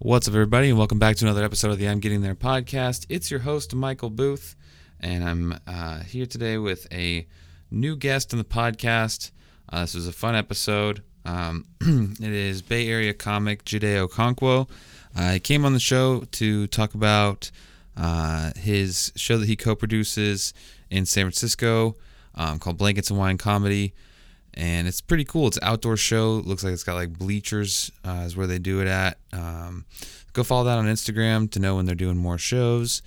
What's up, everybody, and welcome back to another episode of the I'm Getting There podcast. It's your host, Michael Booth, and I'm uh, here today with a new guest on the podcast. Uh, this was a fun episode. Um, it is Bay Area comic Jide Okonkwo. Uh, he came on the show to talk about uh, his show that he co produces in San Francisco um, called Blankets and Wine Comedy and it's pretty cool. It's outdoor show. It looks like it's got like bleachers uh, is where they do it at. Um, go follow that on Instagram to know when they're doing more shows,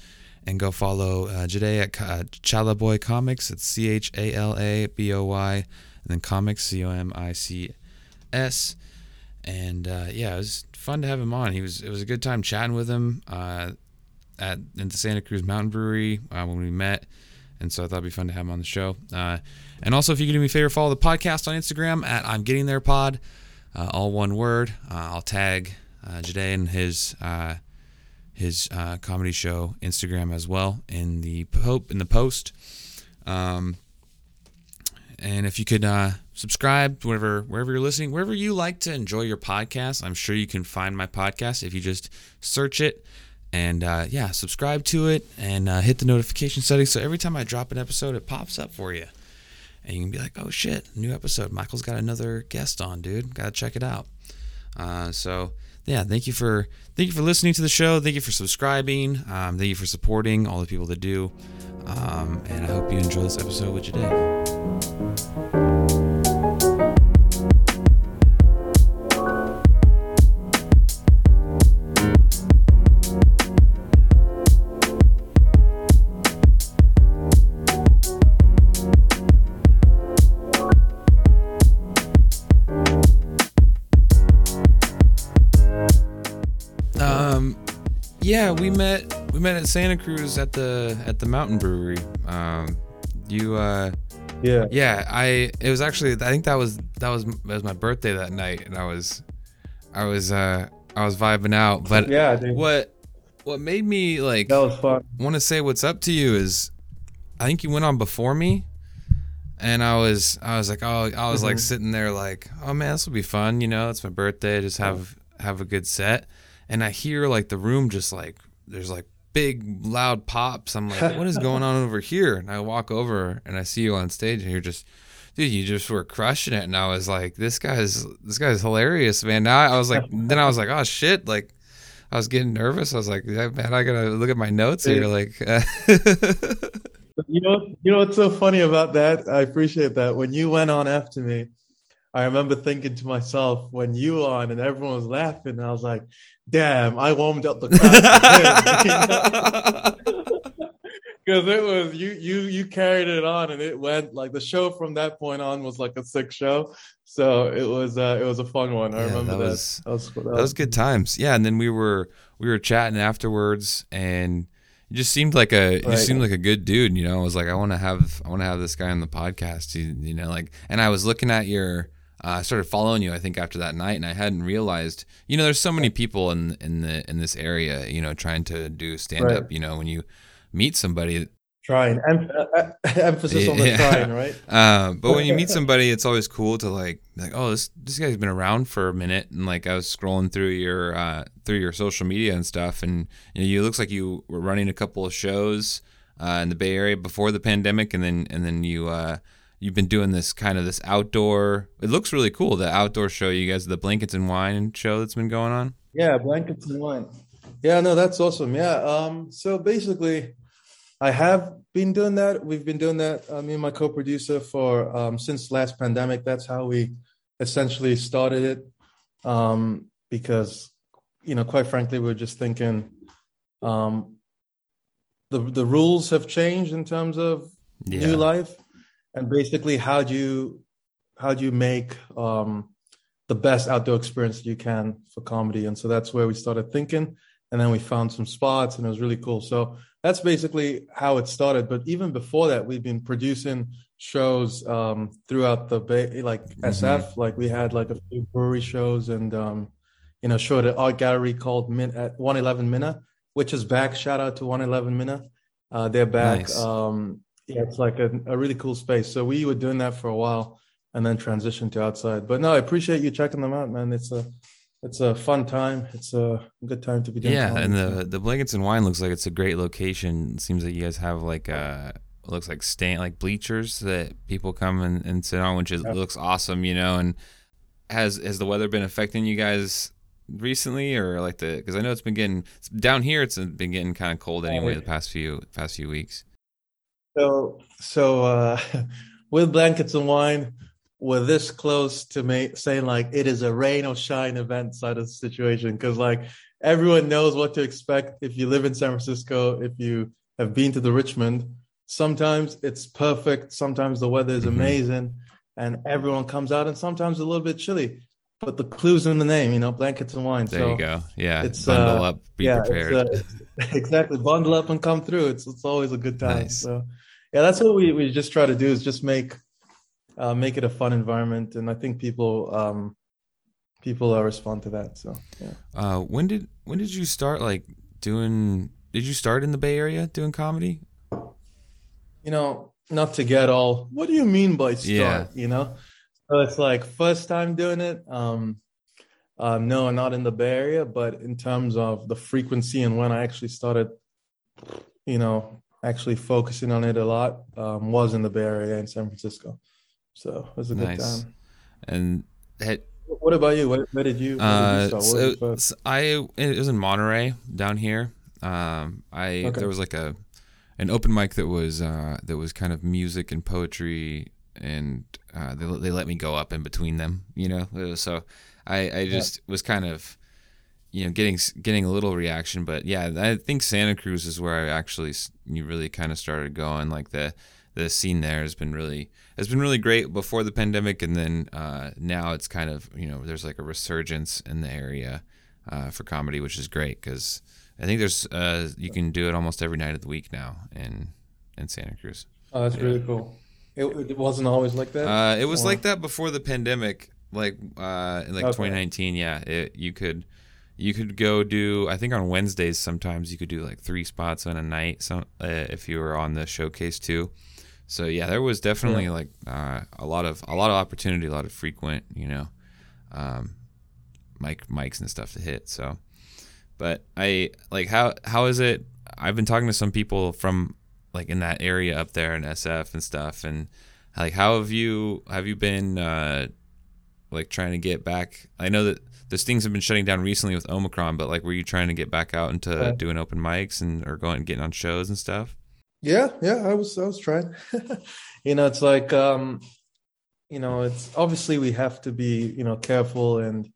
and go follow uh, Jide at uh, Chalaboy Comics. It's C H A L A B O Y, and then Comics C O M I C S. And uh, yeah, it was fun to have him on. He was it was a good time chatting with him uh, at in the Santa Cruz Mountain Brewery uh, when we met and so I thought it'd be fun to have him on the show. And also, if you can do me a favor, follow the podcast on Instagram at I'm Getting There Pod, uh, all one word. Uh, I'll tag uh, Jide and his uh, his uh, comedy show Instagram as well in the po- in the post. Um, and if you could uh, subscribe wherever wherever you're listening, wherever you like to enjoy your podcast, I'm sure you can find my podcast if you just search it and uh, yeah, subscribe to it and uh, hit the notification setting so every time I drop an episode, it pops up for you. And you can be like, oh shit, new episode. Michael's got another guest on, dude. Gotta check it out. Uh, so yeah, thank you for thank you for listening to the show. Thank you for subscribing. Um, thank you for supporting all the people that do. Um, and I hope you enjoy this episode with Jide. Yeah, we met at Santa Cruz at the at the Mountain Brewery. Um, you uh, yeah yeah I it was actually I think that was that was that was my birthday that night and I was I was uh I was vibing out but yeah dude. what what made me like that was fun want to say what's up to you is I think you went on before me and I was I was like oh I was mm-hmm. like sitting there like oh man this will be fun you know it's my birthday just have have a good set and I hear like the room just like there's like big loud pops. I'm like, what is going on over here? And I walk over and I see you on stage and you're just dude, you just were crushing it. And I was like, this guy's this guy's hilarious, man. Now I was like then I was like, oh shit, like I was getting nervous. I was like, yeah, man, I gotta look at my notes here. Like uh, You know you know what's so funny about that? I appreciate that. When you went on after me, I remember thinking to myself when you were on and everyone was laughing, I was like, damn, I warmed up the crowd. Because it was you, you, you carried it on, and it went like the show from that point on was like a sick show. So it was, uh, it was a fun one. I yeah, remember that. Was, that. Was, that, that was good times. Yeah, and then we were we were chatting afterwards, and you just seemed like a you right. seemed like a good dude. You know, I was like, I want to have I want to have this guy on the podcast. You, you know, like, and I was looking at your uh, I started following you. I think after that night, and I hadn't realized. You know, there's so many people in in the in this area. You know, trying to do stand up. Right. You know, when you meet somebody. Trying em- uh, uh emphasis on the yeah. trying, right? Uh, but when you meet somebody, it's always cool to like, like, oh, this this guy's been around for a minute, and like I was scrolling through your uh, through your social media and stuff, and you know, you looks like you were running a couple of shows uh, in the Bay Area before the pandemic, and then and then you uh, you've been doing this kind of this outdoor it looks really cool the outdoor show you guys the blankets and wine show that's been going on? Yeah blankets and wine. Yeah no that's awesome yeah um so basically i have been doing that we've been doing that uh, me and my co-producer for um since last pandemic that's how we essentially started it um because you know quite frankly we are just thinking um the the rules have changed in terms of yeah. new life and basically how do you how do you make um, the best outdoor experience you can for comedy? And so that's where we started thinking. And then we found some spots and it was really cool. So that's basically how it started. But even before that we've been producing shows um, throughout the bay like mm-hmm. sf like we had like a few brewery shows and um, you know showed an art gallery called Min- at 111 Minna which is back. Shout out to 111 Minna. Uh, they're back nice. um, yeah, it's like a, a really cool space. So we were doing that for a while and then transitioned to outside. But no, I appreciate you checking them out, man. It's a it's a fun time. It's a good time to be doing. Yeah, and the the blankets and wine looks like it's a great location. It seems like you guys have like uh looks like stand like bleachers that people come and, and sit on, which is, Yeah. looks awesome, you know. And has has the weather been affecting you guys recently, or like the because I know it's been getting down here. It's been getting kind of cold anyway the past few past few weeks. So, so uh, with blankets and wine, we're this close to ma- saying like it is a rain or shine event side of the situation because like everyone knows what to expect if you live in San Francisco, if you have been to the Richmond. Sometimes it's perfect, sometimes the weather is Mhm. amazing, and everyone comes out, and sometimes a little bit chilly. But the clues in the name, you know, blankets and wine. There so you go. Yeah, it's, bundle uh, up, be yeah, prepared. It's, uh, exactly. Bundle up and come through. It's it's always a good time. Nice. So yeah, that's what we, we just try to do is just make uh, make it a fun environment, and I think people um, people uh, respond to that. So yeah. Uh, when did when did you start like doing? Did you start in the Bay Area doing comedy? you know, not to get all. What do you mean by start? Yeah. You know, so it's like first time doing it. Um, uh, no, not in the Bay Area, but in terms of the frequency and when I actually started, you know, actually focusing on it a lot, um, was in the Bay Area in San Francisco. So it was a good Nice. time. And had What about you? Where, where did you? Where did you Uh, start? So, first? so I it was in Monterey down here. Um, I Okay. there was like a an open mic that was uh that was kind of music and poetry, and uh, they they let me go up in between them. You know, so I I just was kind of you know getting getting a little reaction, but yeah, I think Santa Cruz is where I actually you really kind of started going. Like the the scene there has been really has been really great before the pandemic, and then uh, now it's kind of you know there's like a resurgence in the area uh, for comedy, which is great because I think there's uh, you can do it almost every night of the week now in in Santa Cruz. Oh, that's really cool. It, it wasn't always like that. Uh, it was Or- like that before the pandemic, like uh, in like Okay. 2019. Yeah, it, you could you could go do. I think on Wednesdays sometimes you could do like three spots on a night. Some uh, if you were on the showcase too. So yeah, there was definitely like uh, a lot of a lot of opportunity, a lot of frequent, you know, um, mic mics and stuff to hit. So, but I like how how is it? I've been talking to some people from like in that area up there in SF and stuff, and like how have you have you been uh, like trying to get back? I know that those things have been shutting down recently with Omicron, but like were you trying to get back out into Yeah. doing open mics and or going and getting on shows and stuff? Yeah, yeah, I was I was trying. you know, it's like um you know, it's obviously we have to be, you know, careful and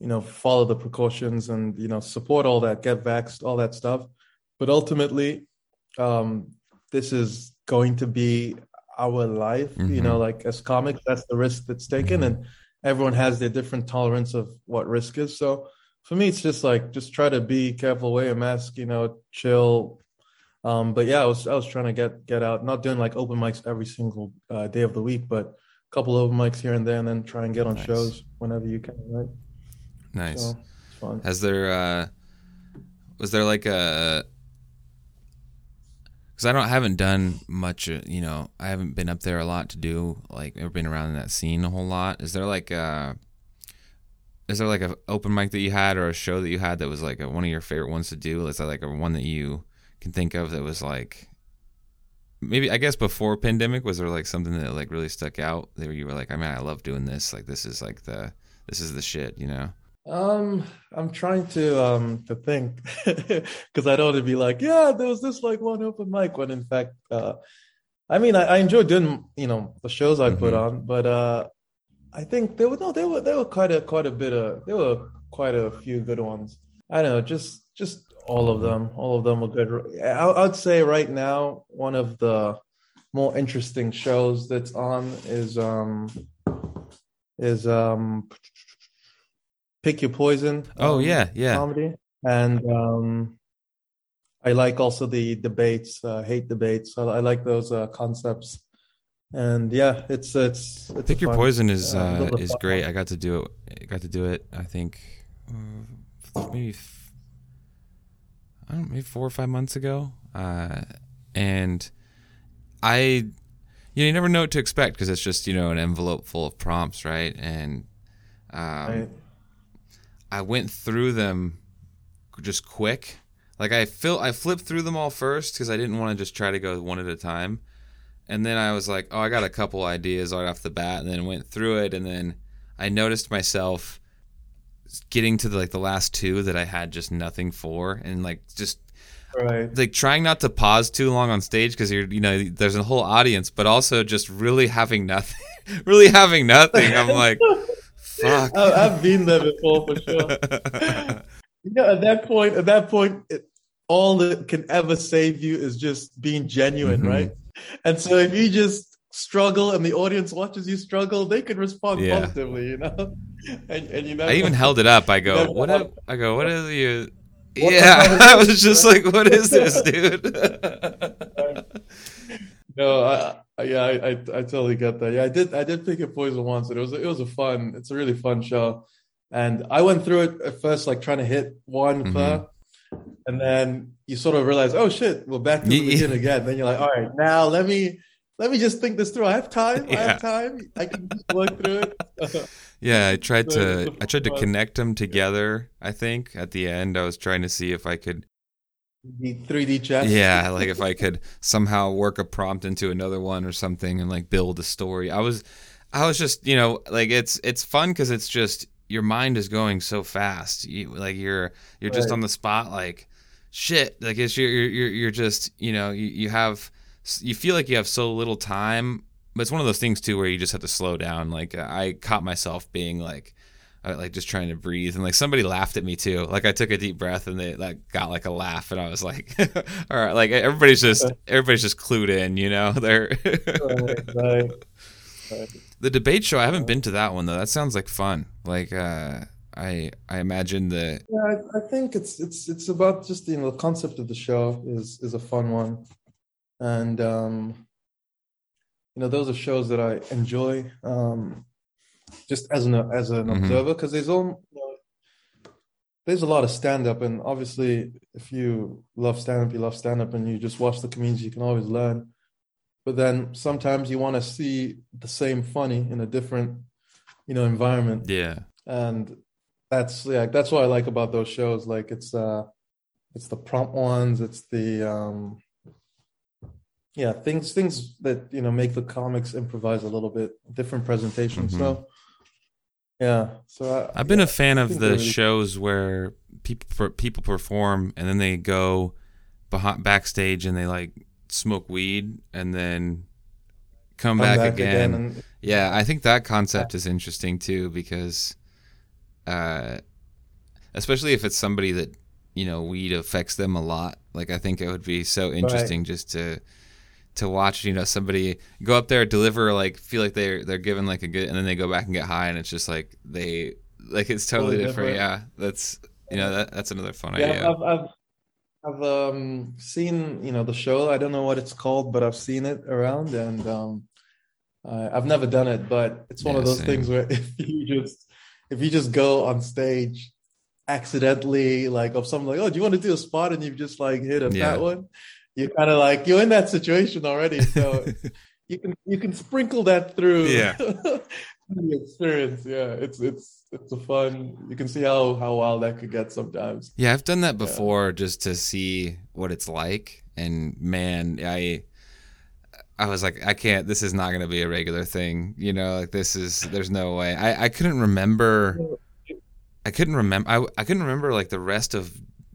you know, follow the precautions and you know, support all that, get vaxxed, all that stuff. But ultimately, um this is going to be our life, you know, like as comics, that's the risk that's taken and everyone has their different tolerance of what risk is. So for me, it's just like just try to be careful, wear a mask, you know, chill, um, but yeah, I was I was trying to get get out, not doing like open mics every single uh, day of the week, but a couple open mics here and there, and then try and get on Nice. shows whenever you can, right? Nice. So. Has there uh was there like a because I don't I haven't done much uh, you know I haven't been up there a lot to do like ever been around in that scene a whole lot. Is there like a is there like a open mic that you had or a show that you had that was like a, one of your favorite ones to do? Is that like a one that you can think of that was like maybe I guess before pandemic was there like something that like really stuck out that you were like I mean I love doing this. Like this is like the this is the shit you know Um, I'm trying to um to think because I don't want to be like, yeah, there was this like one open mic when in fact, uh, I mean, I, I enjoy doing you know the shows I put Mhm. on, but uh, I think there were no, there were there were quite a quite a bit of there were quite a few good ones. I don't know, just just all of them, all of them were good. I, I'd say right now one of the more interesting shows that's on is um is um pick your poison. oh um, yeah yeah comedy and um i like also the debates uh hate debates i, I like those uh concepts and yeah it's it's, it's Pick Your fun- Poison is uh, is fun great. I got to do it. I got to do it. I think uh, maybe f- I don't know, maybe four or five months ago. Uh, and I, you know, you never know what to expect because it's just you know an envelope full of prompts, right? And um, Right. I went through them just quick. Like I fil- I flipped through them all first because I didn't want to just try to go one at a time. And then I was like, oh, I got a couple ideas right off the bat, and then went through it, and then I noticed myself getting to the, like the last two that I had just nothing for, and like just right. like trying not to pause too long on stage because you're you know there's a whole audience, but also just really having nothing, really having nothing. I'm like, fuck. I- I've been there before for sure. You know, at that point, at that point, it, all that can ever save you is just being genuine, Mhm. right? And so if you just struggle and the audience watches you struggle, they can respond Yeah. positively, you know. And, and you know, I even held it up. I go, what? Up? I go, what is you? What yeah, I was just like, what is this, dude? No, I, I yeah, I, I I totally get that. Yeah, I did I did pick it poison once, and it was it was a fun. It's a really fun show, and I went through it at first like trying to hit one Mhm. per, and then you sort of realize, oh shit, we're back to the beginning again. Then you're like, all right, now let me let me just think this through. I have time. I have time. I can just work through it. yeah, I tried to. I tried to connect them together. I think at the end, I was trying to see if I could. The 3D chess. Yeah, like if I could somehow work a prompt into another one or something and like build a story. I was, I was just you know like it's it's fun because it's just your mind is going so fast. You like you're you're just on the spot like shit. Like it's you're you're you're, you're just you know you, you have you feel like you have so little time. But it's one of those things too where you just have to slow down. Like I caught myself being like. Uh, Like just trying to breathe, and like somebody laughed at me too. Like I took a deep breath, and they like got like a laugh, and I was like, "All right." Like everybody's just everybody's just clued in, you know. They're Right, right, right. the debate show. I haven't been to that one though. That sounds like fun. Like uh, I I imagine the Yeah, I, I think it's it's it's about just you know the concept of the show is is a fun one, and um, you know those are shows that I enjoy um, just as an as an Mhm. observer because there's all you know, there's a lot of stand up and obviously if you love stand up you love stand up and you just watch the comedians you can always learn, but then sometimes you want to see the same funny in a different you know environment. Yeah. And that's yeah that's what i like about those shows. Like it's uh it's the prompt ones it's the um yeah things things that you know make the comics improvise a little bit different presentation Mhm. so yeah so I, I've been yeah, a fan of the really- shows where people people perform and then they go behind backstage and they like smoke weed and then come, come back, again. and Yeah, I think that concept is interesting too because, uh, especially if it's somebody that you know weed affects them a lot. Like I think it would be so interesting just to to watch you know somebody go up there deliver like feel like they're they're given like a good and then they go back and get high and it's just like they like it's totally Totally different. different. Yeah, that's you know that that's another fun yeah idea. I've, I've I've um seen you know the show I don't know what it's called but I've seen it around and um I I've never done it but it's one of those same. things where if you just if you just go on stage accidentally like of something like oh do you want to do a spot and you've just like hit a Yeah. fat one you're kind of like you're in that situation already so you can you can sprinkle that through Yeah. the experience yeah it's it's it's a fun you can see how how wild that could get sometimes Yeah, I've done that before just to see what it's like, and man, I I was like, I can't. This is not going to be a regular thing, you know. Like this is, there's no way. I I couldn't remember. I couldn't remember. I I couldn't remember like the rest of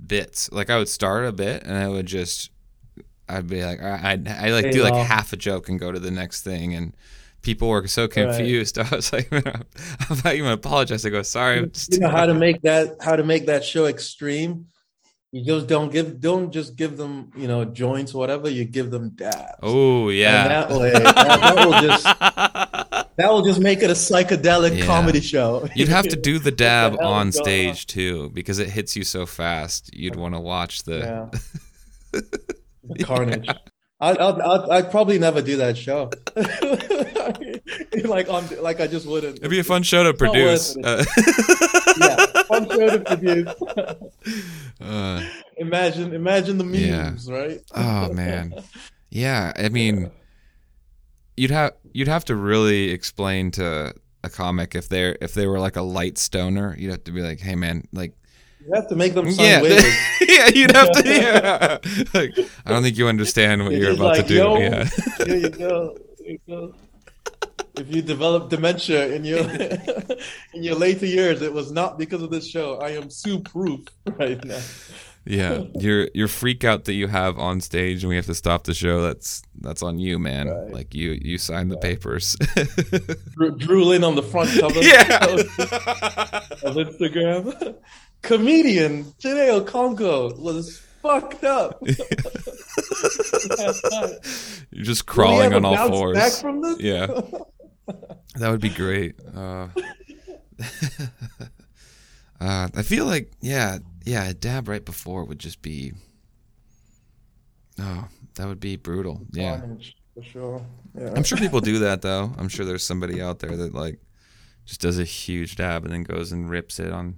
bits. Like I would start a bit, and I would just, I'd be like, I I, I like do like half a joke and go to the next thing, and. People were so confused. I was like, I'm not even apologize. I go, sorry. I'm just you know how to make that how to make that show extreme you just don't give don't just give them you know joints or whatever you give them dabs Oh yeah. and that way that, that will just that will just make it a psychedelic Yeah. comedy show You'd have to do the dab hell on stage too, because it hits you so fast. You'd want to watch the. yeah carnage I'd, I'd, I'd, I'd probably never do that show like on like i just wouldn't It'd be a fun show to not worth produce. Uh, yeah fun show to produce uh, imagine imagine the Yeah. memes right oh man, yeah. I mean, you'd have you'd have to really explain to a comic if they're if they were like a light stoner, you'd have to be like, hey man, like You have to make them sound yeah, weird. yeah, you'd have to. Yeah, like, I don't think you understand what You're you're about like, to do. yo, Yeah, Here you go. Here you go. If you develop dementia in your in your later years, it was not because of this show. I am sue proof right now. yeah. Your your freak out that you have on stage, and we have to stop the show. That's that's on you, man. Right. Like you you signed the papers. Drew, Drew Lynn on the front cover yeah. of Instagram. Comedian Janae Congo was fucked up. You're just crawling on all fours. Back from this? Yeah. That would be great. Uh, uh, I feel like, yeah, yeah, a dab right before would just be. Oh, that would be brutal. Yeah. For sure. Yeah. I'm sure people do that though. I'm sure there's somebody out there that like just does a huge dab and then goes and rips it on.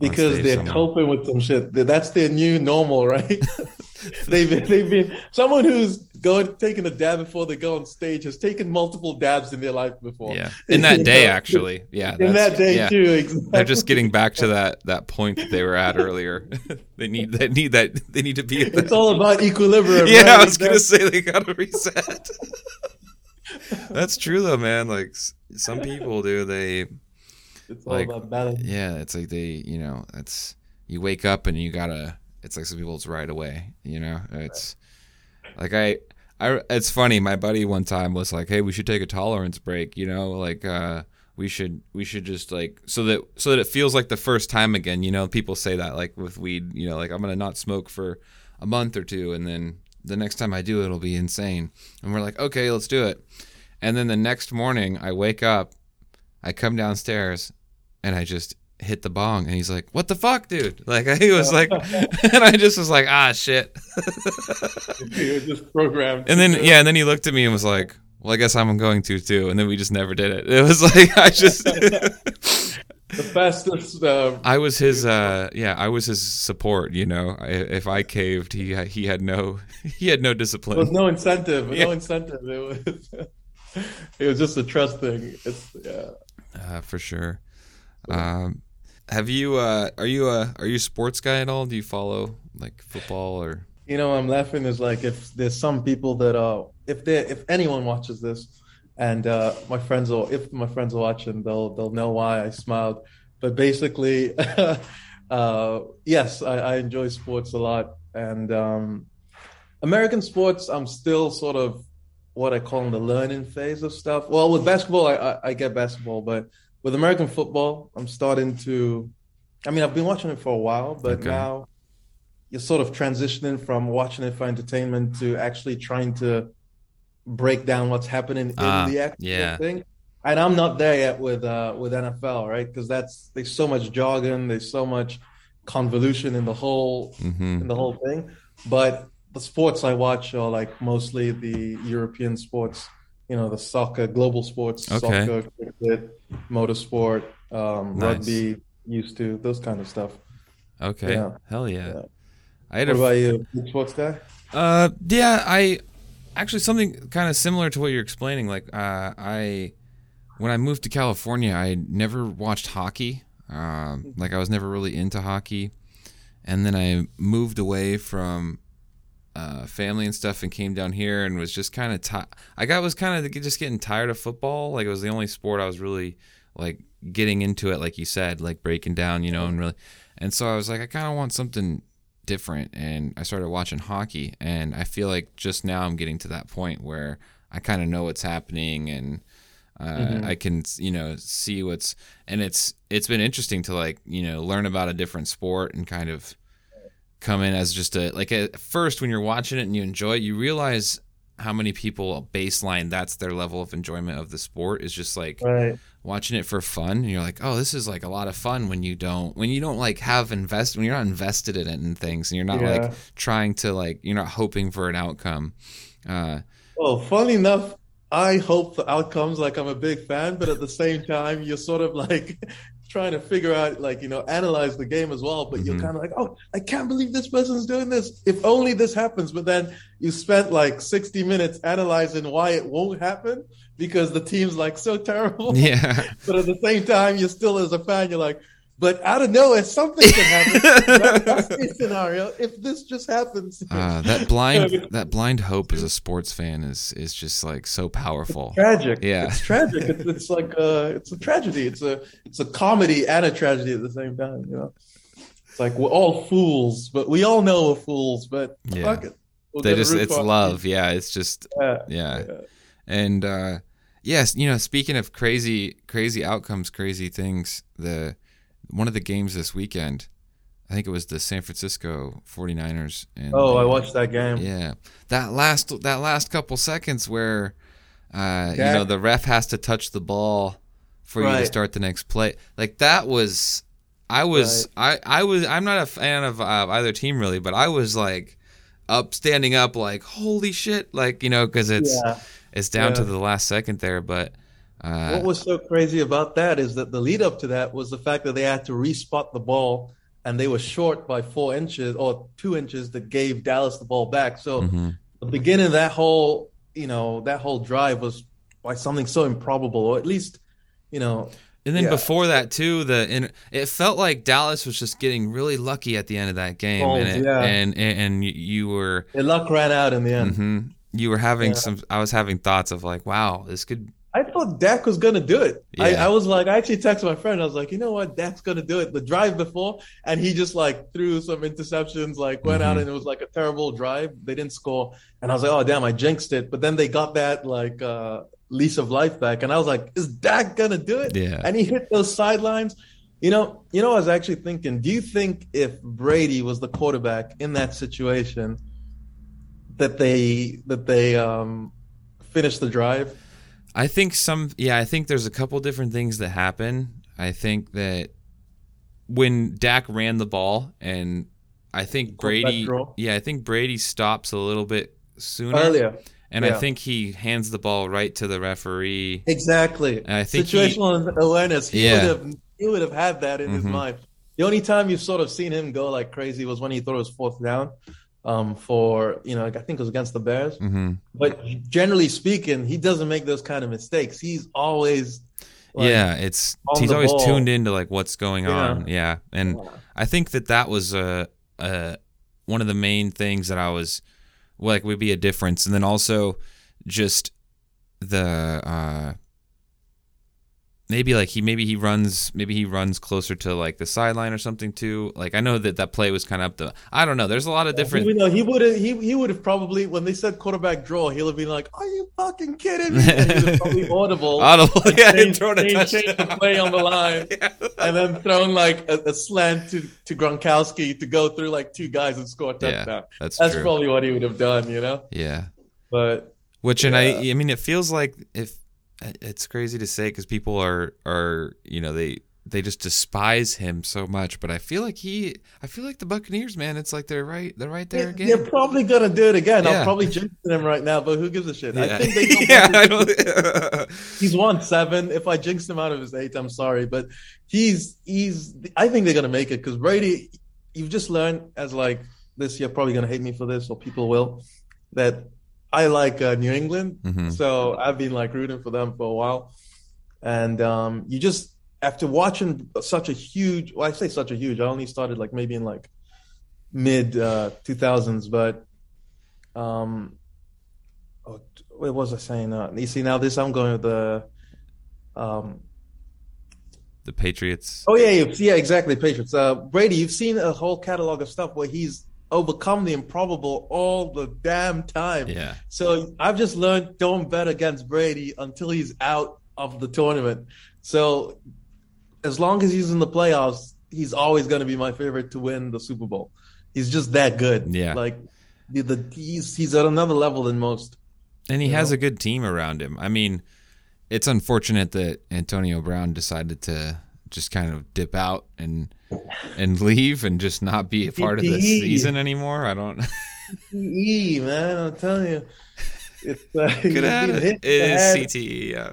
Because they're somewhere. coping with some shit. That's their new normal, right? they've been, they've been someone who's going taking a dab before they go on stage has taken multiple dabs in their life before. Yeah. In that day, actually. Yeah. In that day yeah. too, exactly. They're just getting back to that that point that they were at earlier. they need they need that they need to be It's all about equilibrium. Yeah, right? I was gonna say they gotta reset. That's true though, man. Like some people do. They It's all like- about balance. yeah. It's like they you know it's you wake up and you gotta. It's like some people it's right away. You know it's like I. I, it's funny. My buddy one time was like, "Hey, we should take a tolerance break." You know, like uh, we should we should just like so that so that it feels like the first time again. You know, people say that like with weed. You know, like I'm gonna not smoke for a month or two, and then the next time I do, it'll be insane. And we're like, okay, let's do it. And then the next morning, I wake up, I come downstairs, and I just hit the bong, and he's like, "What the fuck, dude?" Like he was like, and I just was like, "Ah, shit." You're just programmed. And then yeah, and then he looked at me and was like, "Well, I guess I'm going to too." And then we just never did it. It was like I just the fastest. Uh, I was his uh yeah, I was his support, you know. I, if I caved, he had- he had no he had no discipline there was no incentive. Yeah. No incentive. It was. It was just a trust thing. It's yeah. Uh, for sure. Um have you uh are you a are you a sports guy at all? Do you follow like football or You know, I'm laughing is like if there's some people that are if they if anyone watches this, and uh, my friends or if my friends are watching, they'll they'll know why I smiled. But basically, uh, yes, I, I enjoy sports a lot, and um, American sports, I'm still sort of what I call in the learning phase of stuff. Well, with basketball, I, I, I get basketball, but with American football, I'm starting to. I mean, I've been watching it for a while, but Okay. now you're sort of transitioning from watching it for entertainment to actually trying to break down what's happening in Ah, the actual yeah. thing. And I'm not there yet with uh, with NFL, right? Because that's there's so much jargon, there's so much convolution in the whole Mhm. in the whole thing. But the sports I watch are like mostly the European sports, you know, the soccer, global sports, Okay. soccer, cricket, motorsport, um, Nice. rugby, used to those kind of stuff. Okay. Yeah. Hell yeah. Yeah. I had What a about you? Sports guy? Uh, yeah, I actually something kind of similar to what you're explaining. Like, uh, I when I moved to California, I never watched hockey. Um, like I was never really into hockey, and then I moved away from uh, family and stuff and came down here and was just kind of I got was kind of just getting tired of football. Like it was the only sport I was really like getting into it, like you said, like breaking down, you know, and really. And so I was like, I kind of want something different, and I started watching hockey, and I feel like just now I'm getting to that point where I kind of know what's happening and. Uh, I can, you know, see what's, and it's it's been interesting to like, you know, learn about a different sport and kind of come in as just a like at first when you're watching it and you enjoy it, you realize how many people baseline that's their level of enjoyment of the sport is just like Right. watching it for fun and you're like oh this is like a lot of fun when you don't when you don't like have invest when you're not invested in it and things and you're not Yeah. like trying to like you're not hoping for an outcome uh Well, funny enough, I hope the outcomes like I'm a big fan, but at the same time, you're sort of like trying to figure out, like, you know, analyze the game as well. But you're Mhm. kind of like, oh, I can't believe this person's doing this. If only this happens. But then you spent like 60 minutes analyzing why it won't happen because the team's like so terrible. Yeah. But at the same time, you're still as a fan, you're like, but out of nowhere, something can happen. That- That's the scenario. If this just happens, Uh, that blind that blind hope as a sports fan is is just like so powerful. tragic. Yeah. it's tragic. It's, it's like uh, it's a tragedy. It's a it's a comedy and a tragedy at the same time. You know, it's like we're all fools, but we all know we're fools. But Yeah. fuck it, We're They just it's love. Yeah, it's just. Yeah. yeah. Yeah. And uh yes, you know, speaking of crazy crazy outcomes, crazy things, the one of the games this weekend, I think it was the San Francisco 49ers and Oh, the- I watched that game. Yeah. That last that last couple seconds where uh you know the ref has to touch the ball for you to start the next play. Like that was I was I I was I'm not a fan of uh, either team really, but I was like up standing up like holy shit like you know cuz it's Yeah. it's down to the last second there but uh What was so crazy about that is that the lead up to that was the fact that they had to respot the ball and they were short by four inches or two inches that gave Dallas the ball back. So mhm. the beginning of that whole, you know, that whole drive was by something so improbable, or at least, you know, And then Yeah. before that too, the and it felt like Dallas was just getting really lucky at the end of that game, Oh, and it, yeah. and and and you- you were their luck ran out in the end. hmm you were having Yeah. some. I was having thoughts of like, wow, this could. I thought Dak was gonna do it. I, Yeah. I was like, I actually texted my friend. I was like, you know what, Dak's gonna do it. The drive before, and he just like threw some interceptions, like went out, Mhm. and it was like a terrible drive. They didn't score, and I was like, oh damn, I jinxed it. But then they got that like uh, lease of life back, and I was like, is Dak gonna do it? Yeah. And he hit those sidelines. You know, you know, I was actually thinking, do you think if Brady was the quarterback in that situation, that they that they um finished the drive? I think some. Yeah, I think there's a couple different things that happen. I think that when Dak ran the ball, and I think Brady. Yeah, I think Brady stops a little bit sooner, Earlier. and I think he hands the ball right to the referee. Exactly. And I think he- situational awareness. He Yeah. would have he would have had that in his Mhm. mind. The only time you've sort of seen him go like crazy was when he thought it was fourth down. Um, for you know, like, I think it was against the Bears. hmm But generally speaking, he doesn't make those kind of mistakes. He's always like, yeah, it's he's always ball. tuned into like what's going Yeah. on. Yeah, and I think that that was a, a one of the main things that I was like would be a difference, and then also just the uh, maybe like he maybe he runs maybe he runs closer to like the sideline or something too. Like I know that that play was kind of up the I don't know. There's a lot of different. You know, he would have he, he would have probably when they said quarterback draw, he'll have been like, "Are you fucking kidding me?" And probably audible, Audible, yeah, and change, thrown a change, change the play on the line, Yeah. and then thrown like a, a slant to, to Gronkowski to go through like two guys and score a Yeah, touchdown. that's That's true. probably what he would have done, you know. yeah. But Which and I I mean it feels like if it's crazy to say because people are are you know they they just despise him so much, but I feel like he I feel like the Buccaneers man, it's like they're right they're right there again. they're probably gonna do it again. Yeah. I'll probably jinx them right now, but who gives a shit? I think they don't yeah, I don't. he's won seven. If I jinx him out of his eight, I'm sorry, but he's he's. I think they're gonna make it because Brady. You've just learned as like this. You're probably gonna hate me for this, or people will. That I like uh, New England, Mhm. so I've been like rooting for them for a while, and um, you just after watching such a huge. Well, I say such a huge. I only started like maybe in like mid uh, 2000s, but um, oh, what was I saying? Uh, you see now this I'm going with the um the Patriots. oh yeah yeah, yeah exactly Patriots uh Brady you've seen a whole catalog of stuff where he's overcome the improbable all the damn time Yeah. so I've just learned don't bet against Brady until he's out of the tournament so as long as he's in the playoffs he's always going to be my favorite to win the Super Bowl he's just that good Yeah. like the, the he's he's at another level than most And he has know? a good team around him. I mean, it's unfortunate that Antonio Brown decided to just kind of dip out and and leave and just not be a part of this season anymore. I don't CTE, man. I'm telling you, it's uh, he's Good at it. hit It in the is. CTE. Yeah.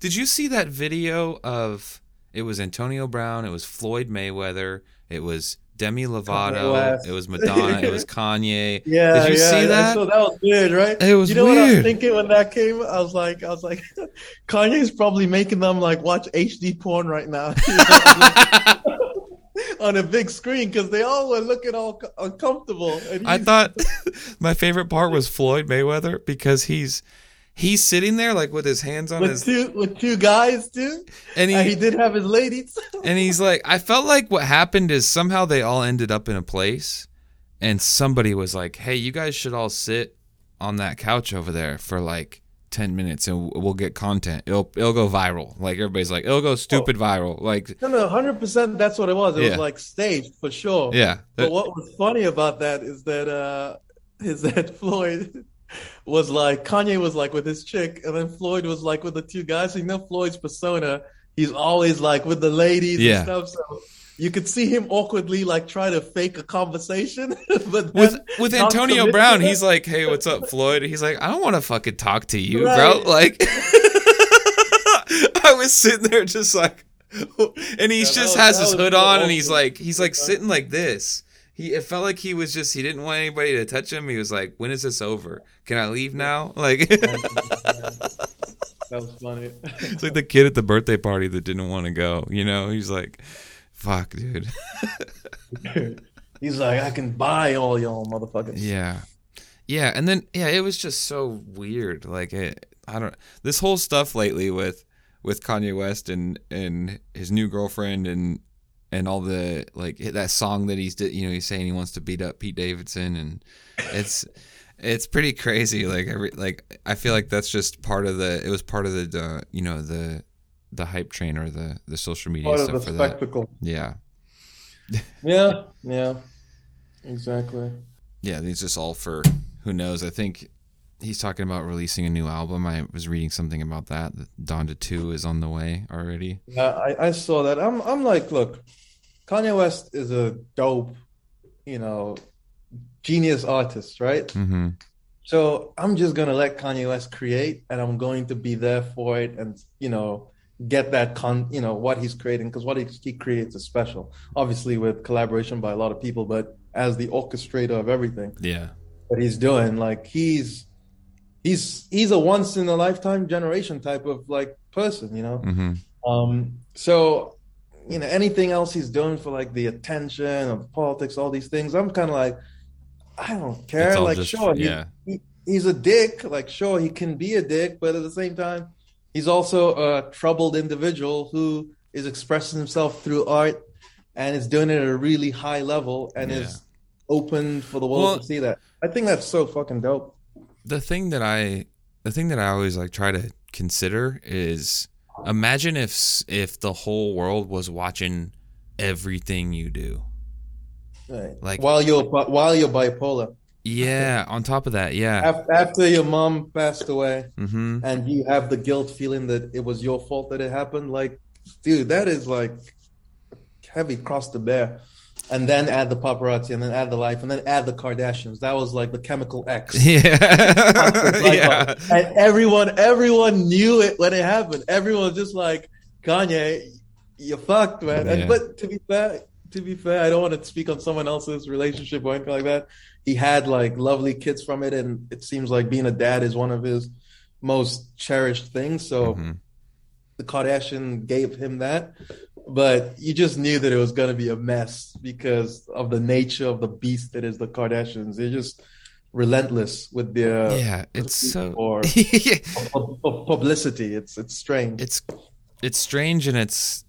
Did you see that video of it was Antonio Brown, it was Floyd Mayweather, it was Demi Lovato, it was Madonna, it was Kanye. Yeah, Did you yeah, see that? So that was weird, right? It was you know what I was thinking when that came? I was like, I was like, Kanye's probably making them like watch HD porn right now on a big screen because they all were looking all uncomfortable. And I thought my favorite part was Floyd Mayweather because he's he's sitting there like with his hands on with his two with two guys dude and he he did have his ladies. and he's like I felt like what happened is somehow they all ended up in a place and somebody was like, "Hey, you guys should all sit on that couch over there for like 10 minutes and we'll get content. It'll it'll go viral." Like everybody's like, "It'll go stupid viral." Like no, no, hundred percent. That's what it was. It Yeah. was like staged for sure. yeah. But what was funny about that is that uh is that Floyd was like Kanye was like with his chick, and then Floyd was like with the two guys. So you know Floyd's persona, he's always like with the ladies Yeah. and stuff. So you could see him awkwardly like try to fake a conversation, but with with Antonio Brown, he's like, "Hey, what's up, Floyd?" He's like, "I don't want to fucking talk to you, bro." Like, I was sitting there just like, and he Yeah, just was- has his hood on, and he's like, he's like sitting like this. He it felt like he was just he didn't want anybody to touch him. He was like, "When is this over? Can I leave now?" Like, that was funny. it's like the kid at the birthday party that didn't want to go. You know, he's like, "Fuck, dude." he's like, I can buy all y'all motherfuckers. Yeah. Yeah, and then yeah, it was just so weird. Like it, I don't this whole stuff lately with with Kanye West and and his new girlfriend and and all the like that song that he's di- you know he's saying he wants to beat up Pete Davidson and it's it's pretty crazy like every like I feel like that's just part of the it was part of the uh, you know the the hype train or the the social media Part of stuff the for that. Yeah. Yeah, yeah, exactly. yeah, these just all for who knows. I think he's talking about releasing a new album. I was reading something about that. Donda Two is on the way already. Yeah, I, I saw that. I'm I'm like, look, Kanye West is a dope, you know, genius artist, right? Mm-hmm. So I'm just gonna let Kanye West create, and I'm going to be there for it, and you know, get that con, you know, what he's creating, because what he, he creates is special. Obviously, with collaboration by a lot of people, but as the orchestrator of everything Yeah, that he's doing, like he's he's he's a once in a lifetime generation type of like person, you know. mm-hmm. Um, so, you know, anything else he's doing for like the attention of politics, all these things, I'm kind of like, I don't care. Like, just- sure, he- he, he's a dick. Like, sure, he can be a dick, but at the same time, he's also a troubled individual who is expressing himself through art and is doing it at a really high level and Yeah. is open for the world Well- to see that. I think that's so fucking dope. The thing that I, the thing that I always like try to consider is, imagine if if the whole world was watching everything you do. Right. Like- while you're while you're bipolar, Yeah. on top of that, yeah. after, after your mom passed away, Mm-hmm. and you have the guilt feeling that it was your fault that it happened, like, dude, that is like heavy cross to bear. And then add the paparazzi, and then add the life, and then add the Kardashians. That was like the chemical X. Yeah. Yeah. And everyone, everyone knew it when it happened. Everyone was just like, Kanye, you fucked, man. And, but to be fair, to be fair, I don't want to speak on someone else's relationship or anything like that. He had like lovely kids from it, and it seems like being a dad is one of his most cherished things. So Mhm. the Kardashian gave him that. But you just knew that it was going to be a mess because of the nature of the beast that is the Kardashians. They're just relentless with their Yeah, it's so. or Yeah. pu- pu- publicity. It's it's strange. it's it's strange and it's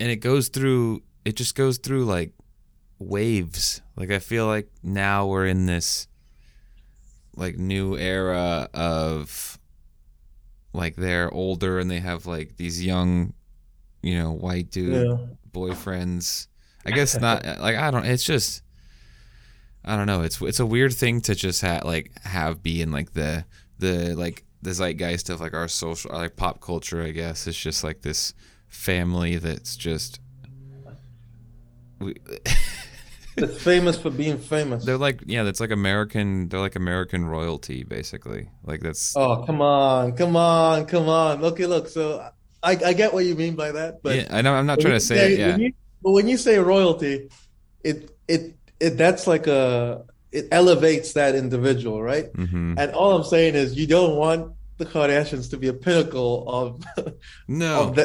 and it goes through it just goes through like waves like i feel like now we're in this like new era of like they're older and they have like these young you know white dude yeah. boyfriends i guess not like i don't it's just i don't know it's it's a weird thing to just have like have be in like the the like the zeitgeist of like our social like pop culture i guess it's just like this family that's just we, It's famous for being famous. they're like yeah that's like american they're like american royalty basically like that's Oh, come on, come on, come on. Okay, look. So I, I get what you mean by that, but yeah, I know. I'm not trying to say it. Yeah. when you- but when you say royalty, it it it that's like a it elevates that individual, right? hmm And all I'm saying is you don't want the Kardashians to be a pinnacle of No. of the,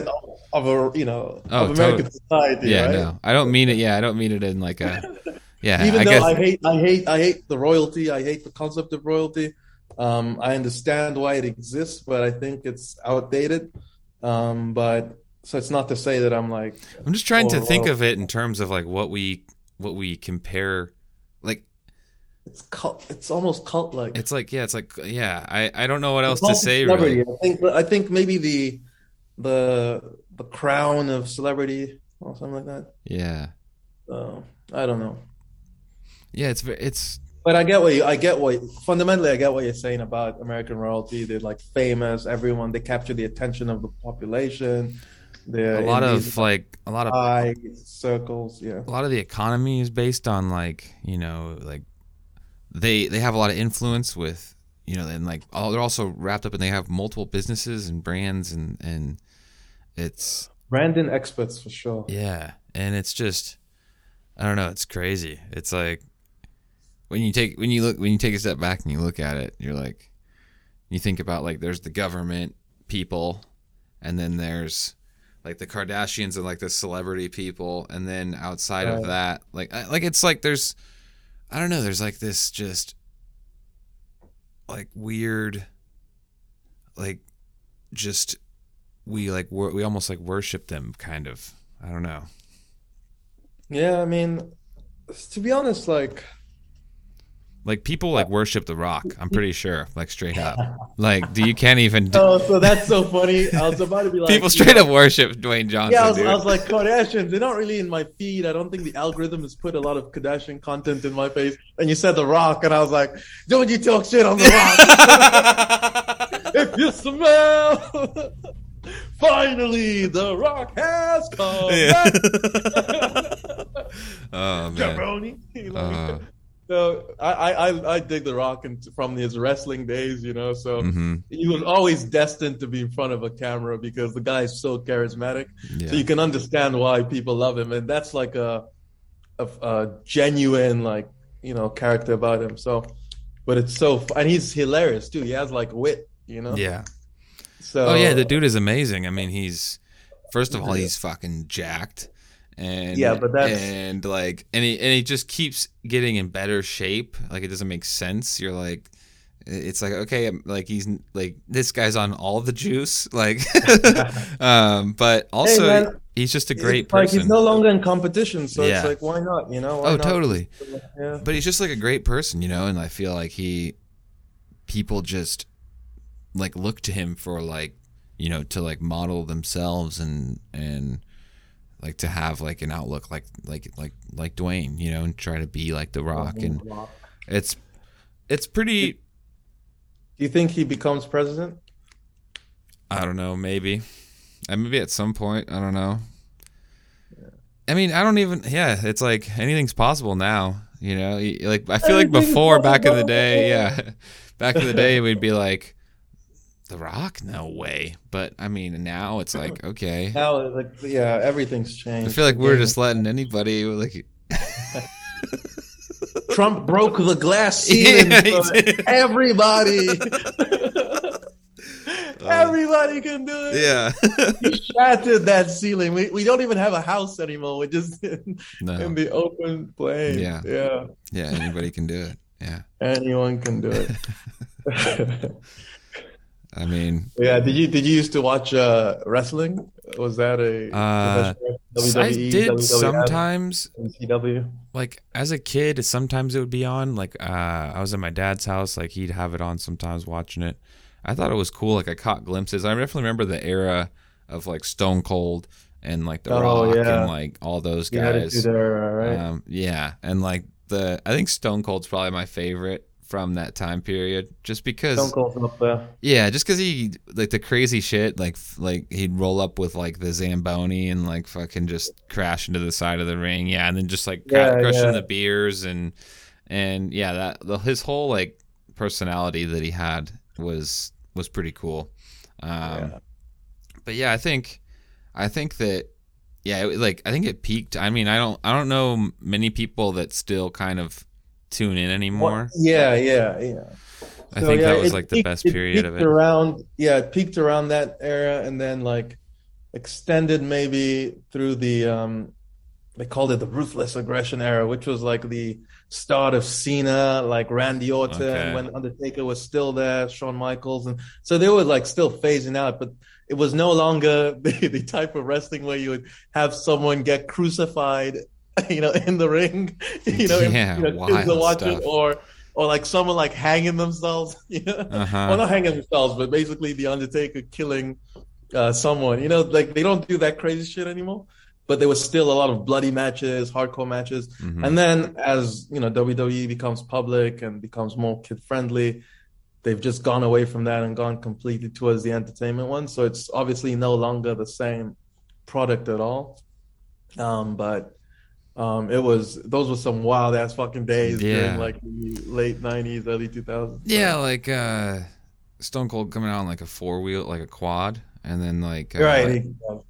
of a you know Oh, of American society. yeah, right? no. I don't mean it. Yeah, I don't mean it in like a. Yeah, Even I though guess. I hate I hate I hate the royalty, I hate the concept of royalty. Um, I understand why it exists, but I think it's outdated. Um, but so it's not to say that I'm like I'm just trying to think of it in terms of like what we what we compare. Like it's cult, it's almost cult like. it's like yeah, it's like yeah. I I don't know what else to say really. I think I think maybe the the the crown of celebrity or something like that. Yeah, Uh, I don't know. yeah. It's it's But I get what you, I get what fundamentally I get what you're saying about American royalty. They're like famous. Everyone they capture the attention of the population. They're a lot of like a lot of high circles. Yeah, a lot of the economy is based on like you know like they they have a lot of influence with you know and like oh they're also wrapped up and they have multiple businesses and brands and and it's branding experts for sure. yeah and it's just i don't know it's crazy it's like when you take when you look when you take a step back and you look at it you're like you think about like there's the government people and then there's like the Kardashians and like the celebrity people and then outside of that like like it's like there's I don't know there's like this just like weird like just we like wor- we almost like worship them kind of. I don't know. Yeah, I mean, to be honest, like like people like worship the rock I'm pretty sure like straight up like do you can't even do, oh, so that's so funny. I was about to be like, people you straight know, up worship Dwayne Johnson Yeah, I was, dude. I was like Kardashians. They're not really in my feed. I don't think the algorithm has put a lot of Kardashian content in my face. And you said The Rock, and I was like, "Don't you talk shit on The Rock? if you smell, finally The Rock has come Yeah. oh man Jabroni. Uh, so I, I I dig The Rock and from his wrestling days, you know. So hmm he was always destined to be in front of a camera because the guy is so charismatic. yeah. So you can understand why people love him, and that's like a, a, a genuine like you know character about him. So, but it's so and he's hilarious too. He has like wit, you know. yeah So Oh yeah, the dude is amazing. I mean, he's first of all he's fucking jacked, and Yeah, but that's- and like and he and he just keeps getting in better shape. Like it doesn't make sense. You're like, it's like okay, I'm- like he's like this guy's on all the juice. Like, um, but also man, he's just a great It's like person. he's no longer in competition, so Yeah. it's like why not? You know? Why oh, not? totally. Yeah. But he's just like a great person, you know, and I feel like he people just like look to him for like, you know, to like model themselves and and like to have like an outlook like like like like Dwayne, you know, and try to be like the rock and it's it's pretty Do you think he becomes president? I don't know, maybe. Uh, maybe at some point, I don't know. I mean, I don't even yeah, it's like anything's possible now, you know? Like I feel like before back in the day, yeah. Back in the day we'd be like The Rock? No way. But I mean, now it's like okay. Now, like, yeah, everything's changed. I feel like we're just letting anybody like Trump broke the glass ceiling Yeah, for everybody. everybody can do it. Yeah. He shattered that ceiling. We we don't even have a house anymore. We're just in, no. in the open plain. Yeah. yeah. Yeah, anybody can do it. Yeah. Anyone can do it. I mean, yeah. Did you did you used to watch uh, wrestling? Was that a Uh, professional- I WWE, did WWF, sometimes NCW? like as a kid sometimes it would be on like uh i was at my dad's house like he'd have it on sometimes watching it i thought it was cool like i caught glimpses i definitely remember the era of like stone cold and like the Oh, rock yeah. and like all those guys right? um yeah and like the i think stone cold's probably my favorite from that time period just because Stone Cold's up there. yeah, just because he like the crazy shit, like like he'd roll up with like the zamboni and like fucking just crash into the side of the ring, yeah, and then just like cra- Yeah, crushing yeah. the beers and and yeah, that the, his whole like personality that he had was was pretty cool. Um, Yeah. But but yeah, I think I think that yeah, it, like I think it peaked. I mean, I don't I don't know many people that still kind of tune in anymore. yeah, yeah, yeah. I So, think yeah, that was like the peaked- best period of it. Around, yeah, it peaked around that era, and then like extended maybe through the um, they called it the ruthless aggression era, which was like the start of Cena, like Randy Orton, Okay. when Undertaker was still there, Shawn Michaels, and so they were like still phasing out, but it was no longer the, the type of wrestling where you would have someone get crucified, you know, in the ring, you know, Yeah, you know, kids are watching, stuff. or or like someone like hanging themselves, you know, Uh-huh. well, not hanging themselves, but basically the Undertaker killing uh, someone. You know, like they don't do that crazy shit anymore. But there was still a lot of bloody matches, hardcore matches, Mhm. and then as you know, WWE becomes public and becomes more kid friendly, they've just gone away from that and gone completely towards the entertainment one. So it's obviously no longer the same product at all. Um, but um, it was those were some wild ass fucking days Yeah. during like the late '90s, early 2000s. Yeah, like uh Stone Cold coming out on like a four wheel, like a quad, and then like uh, right. like,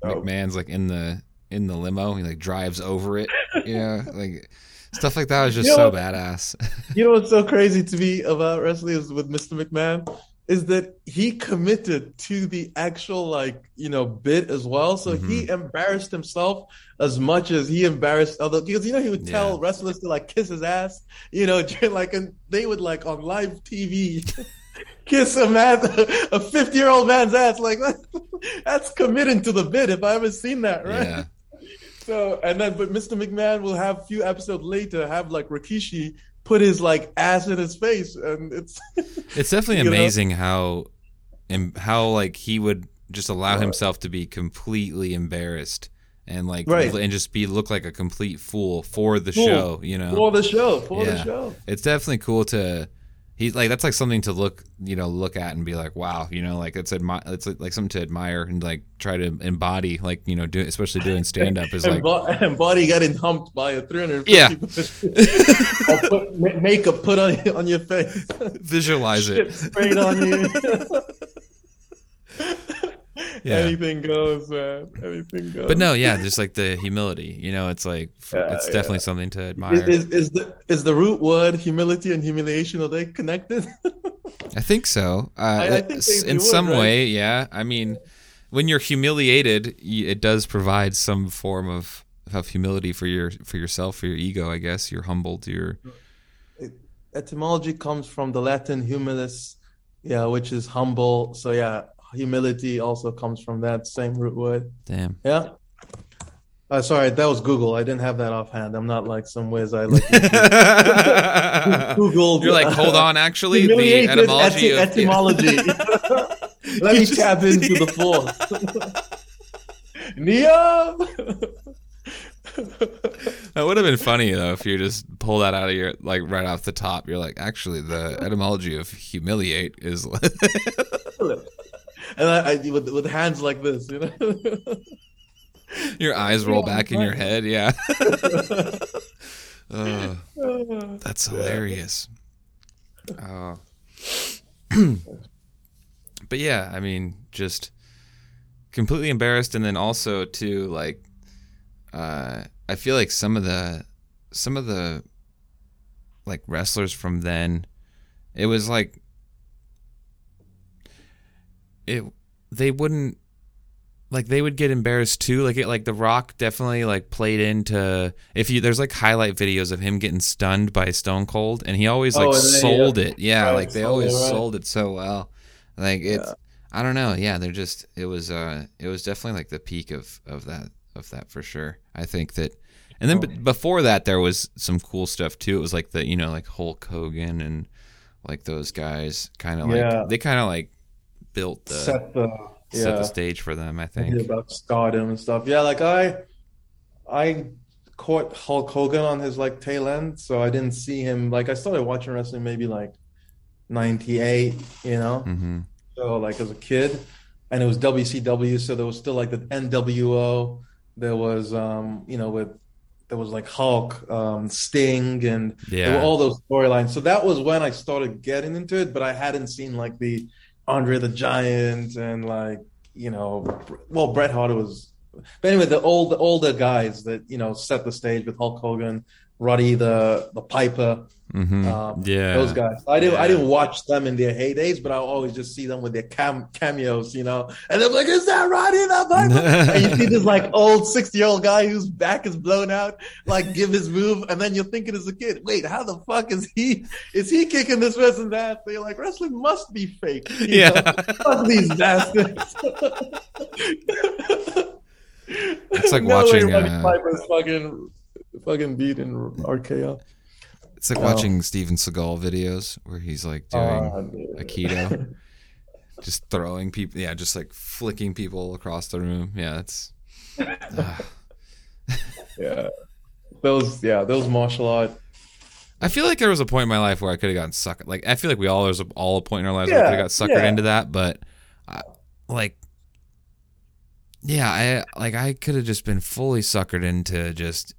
McMahon's like in the in the limo, he like drives over it. Yeah, like stuff like that was just You know so what? badass. You know what's so crazy to me about wrestling is with Mr. McMahon is that he committed to the actual like you know bit as well. So he Mm-hmm. embarrassed himself as much as he embarrassed other because you know he would tell Yeah. wrestlers to like kiss his ass, you know, like and they would like on live TV. Kiss a man, a fifty-year-old man's ass, like that's committing to the bit. If I ever seen that, right? yeah, So and then, but Mr. McMahon will have a few episodes later have like Rikishi put his like ass in his face, and it's it's definitely You know? amazing how and how like he would just allow himself to be completely embarrassed and like Right. and just be look like a complete fool for the Fool. show. You know, for the show, for Yeah. the show. it's definitely cool to he's like that's like something to look you know look at and be like wow you know like it's admi- it's like something to admire and like try to embody like you know do especially doing stand up is like bo- and body getting humped by a 350 Yeah. put, makeup put on on your face, visualize shit it sprayed on you. Yeah. Anything goes, man. Anything goes. but no yeah just like the humility you know it's like Yeah, it's yeah. definitely something to admire Is, is, is the is the root word humility and humiliation are they connected? I think so. Uh, I think they- in would, some right? way, yeah. I mean, when you're humiliated, it does provide some form of of humility for your for yourself, for your ego. I guess you're humbled. You're etymology comes from the Latin humilis, yeah, which is humble. So yeah, humility also comes from that same root word. damn. Yeah. Uh, sorry, that was Google. I didn't have that offhand. I'm not like some whiz. I like Google. You're like, hold on. Actually, the etymology ety- of etymology. Let me just- tap into the force. Neo. that would have been funny though if you just pull that out of your like right off the top. You're like, actually, the etymology of humiliate is. And I, I with with hands like this, you know. your eyes roll back in your head. Yeah. Uh, That's hilarious. Uh, but yeah, I mean, just completely embarrassed, and then also too like, uh, I feel like some of the some of the like wrestlers from then, it was like it they wouldn't like they would get embarrassed too. Like it like the rock definitely like played into if you there's like highlight videos of him getting stunned by stone cold and he always like Oh, he, sold uh, it. Yeah right, like they always right. sold it so well. Like it's i don't know. Yeah they're just it was uh it was definitely like the peak of of that of that for sure. I think that and then Oh. b- before that there was some cool stuff too. It was like the you know like hulk hogan and like those guys kind of like Yeah. they kind of like built the set the set yeah the stage for them i yeah, think about stardom and stuff. Yeah, like I, I caught Hulk Hogan on his like tail end, so I didn't see him. Like I started watching wrestling maybe like '98, you know, hmm so like as a kid, and it was WCW, so there was still like the NWO. There was, um, you know, with there was like Hulk, um, Sting, and yeah all those storylines. So that was when I started getting into it, but I hadn't seen like the Andre the Giant and like you know, well, Bret Hart was, but anyway, the old the older guys that you know set the stage with Hulk Hogan, Roddy the the Piper, Mm-hmm. um, yeah. those guys. I didn't I didn't watch them in their heydays, but I always just see them with their cam- cameos, you know. And I'm like, is that Roddy the Piper? and you see this like old 60 year old guy whose back is blown out, like give his move, and then you're thinking as a kid, wait, how the fuck is he is he kicking this person's ass? So you're like, wrestling must be fake. you Yeah. know? Fuck these bastards. It's like No watching, Roddy uh, Piper's fucking fucking beating RKO. It's like Oh. watching Steven Seagal videos where he's like doing Oh, dude. Aikido, just throwing people. Yeah, just like flicking people across the room. Yeah, it's. ah. yeah. Those yeah, those martial art. I feel like there was a point in my life where I could have gotten suckered. Like I feel like we all there's a, all a point in our lives where we could have got suckered yeah. into that, but I, like, yeah, I like I could have just been fully suckered into just